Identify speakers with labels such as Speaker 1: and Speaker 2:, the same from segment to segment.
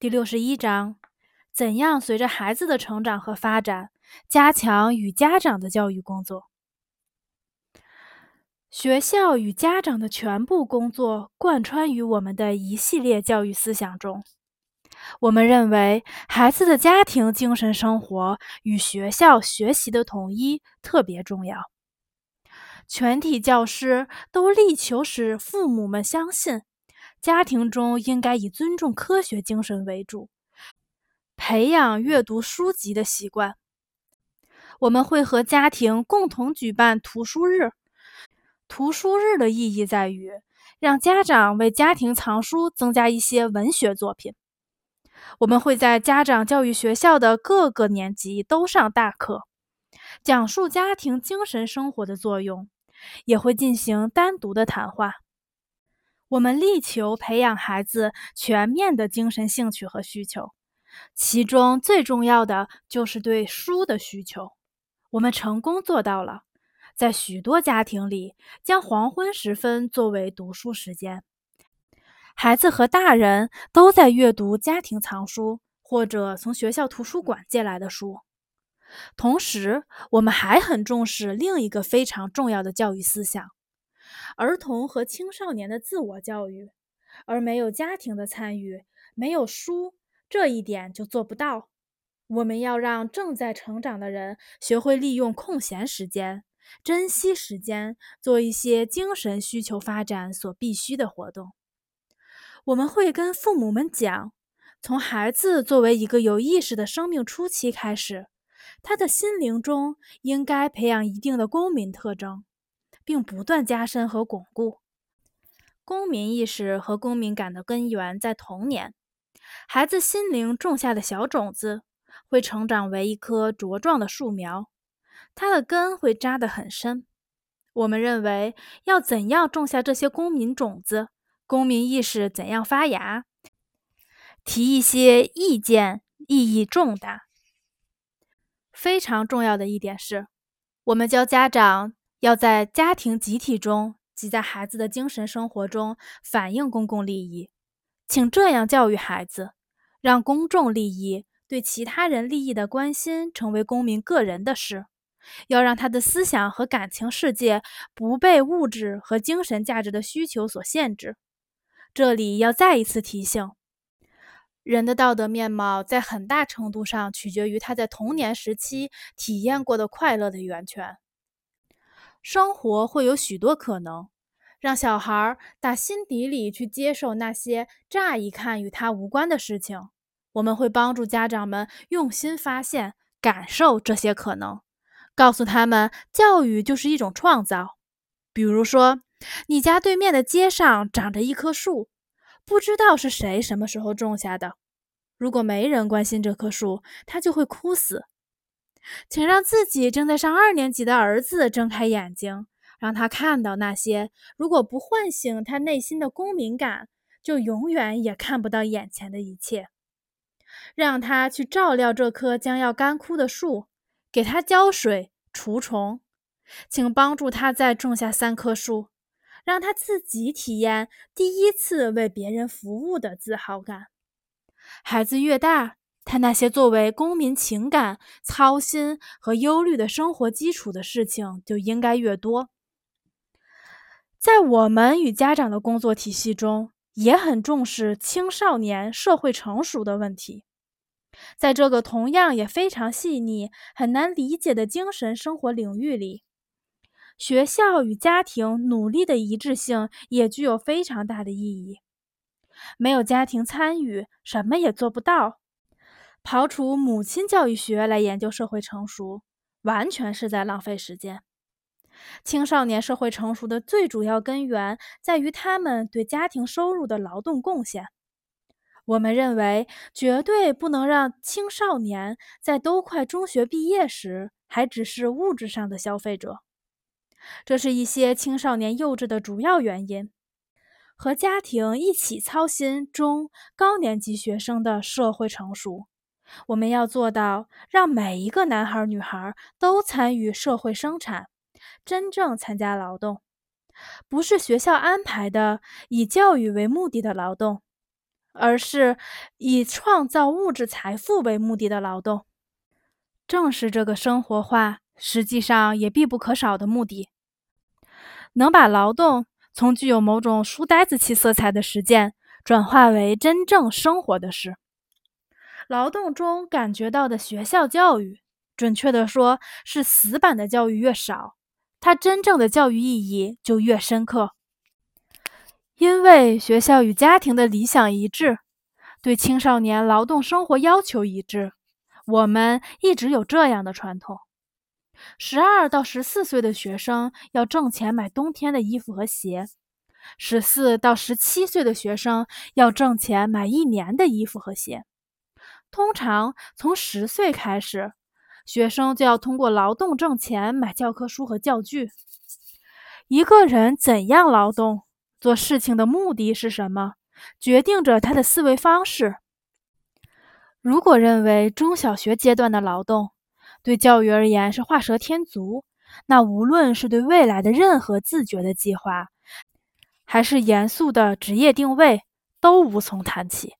Speaker 1: 第六十一章：怎样随着孩子的成长和发展，加强与家长的教育工作？学校与家长的全部工作贯穿于我们的一系列教育思想中。我们认为，孩子的家庭精神生活与学校学习的统一特别重要。全体教师都力求使父母们相信，家庭中应该以尊重科学精神为主，培养阅读书籍的习惯。我们会和家庭共同举办图书日。图书日的意义在于，让家长为家庭藏书增加一些文学作品。我们会在家长教育学校的各个年级都上大课，讲述家庭精神生活的作用。也会进行单独的谈话。我们力求培养孩子全面的精神兴趣和需求，其中最重要的就是对书的需求。我们成功做到了，在许多家庭里，将黄昏时分作为读书时间，孩子和大人都在阅读家庭藏书或者从学校图书馆借来的书。同时，我们还很重视另一个非常重要的教育思想：儿童和青少年的自我教育。而没有家庭的参与，没有书，这一点就做不到。我们要让正在成长的人学会利用空闲时间，珍惜时间，做一些精神需求发展所必须的活动。我们会跟父母们讲，从孩子作为一个有意识的生命初期开始。他的心灵中应该培养一定的公民特征，并不断加深和巩固公民意识和公民感的根源在童年。孩子心灵种下的小种子会成长为一棵茁壮的树苗，它的根会扎得很深。我们认为，要怎样种下这些公民种子，公民意识怎样发芽，提一些意见，意义重大。非常重要的一点是，我们教家长要在家庭集体中及在孩子的精神生活中反映公共利益，请这样教育孩子：让公众利益对其他人利益的关心成为公民个人的事，要让他的思想和感情世界不被物质和精神价值的需求所限制。这里要再一次提醒。人的道德面貌在很大程度上取决于他在童年时期体验过的快乐的源泉。生活会有许多可能，让小孩打心底里去接受那些乍一看与他无关的事情。我们会帮助家长们用心发现、感受这些可能，告诉他们教育就是一种创造。比如说，你家对面的街上长着一棵树。不知道是谁什么时候种下的。如果没人关心这棵树，它就会枯死。请让自己正在上二年级的儿子睁开眼睛，让他看到那些如果不唤醒他内心的公民感，就永远也看不到眼前的一切。让他去照料这棵将要干枯的树，给它浇水、除虫。请帮助他再种下三棵树。让他自己体验第一次为别人服务的自豪感。孩子越大，他那些作为公民情感操心和忧虑的生活基础的事情就应该越多。在我们与家长的工作体系中，也很重视青少年社会成熟的问题。在这个同样也非常细腻、很难理解的精神生活领域里。学校与家庭努力的一致性也具有非常大的意义。没有家庭参与，什么也做不到。刨除母亲教育学来研究社会成熟，完全是在浪费时间。青少年社会成熟的最主要根源在于他们对家庭收入的劳动贡献。我们认为，绝对不能让青少年在都快中学毕业时还只是物质上的消费者。这是一些青少年幼稚的主要原因。和家庭一起操心中高年级学生的社会成熟，我们要做到让每一个男孩女孩都参与社会生产，真正参加劳动，不是学校安排的以教育为目的的劳动，而是以创造物质财富为目的的劳动。正是这个生活化，实际上也必不可少的目的，能把劳动从具有某种书呆子气色彩的实践，转化为真正生活的事。劳动中感觉到的学校教育，准确地说，是死板的教育越少，它真正的教育意义就越深刻。因为学校与家庭的理想一致，对青少年劳动生活要求一致，我们一直有这样的传统：十二到十四岁的学生要挣钱买冬天的衣服和鞋；十四到十七岁的学生要挣钱买一年的衣服和鞋。通常从十岁开始，学生就要通过劳动挣钱买教科书和教具。一个人怎样劳动？做事情的目的是什么，决定着他的思维方式。如果认为中小学阶段的劳动对教育而言是画蛇添足，那无论是对未来的任何自觉的计划，还是严肃的职业定位，都无从谈起。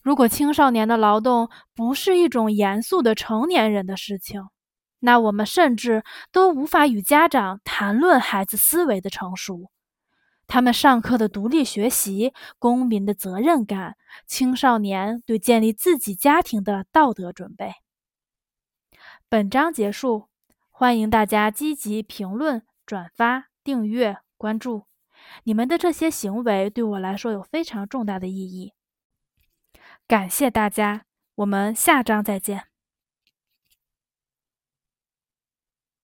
Speaker 1: 如果青少年的劳动不是一种严肃的成年人的事情，那我们甚至都无法与家长谈论孩子思维的成熟。他们上课的独立学习、公民的责任感、青少年对建立自己家庭的道德准备。本章结束，欢迎大家积极评论、转发、订阅、关注。你们的这些行为对我来说有非常重大的意义。感谢大家，我们下章再见。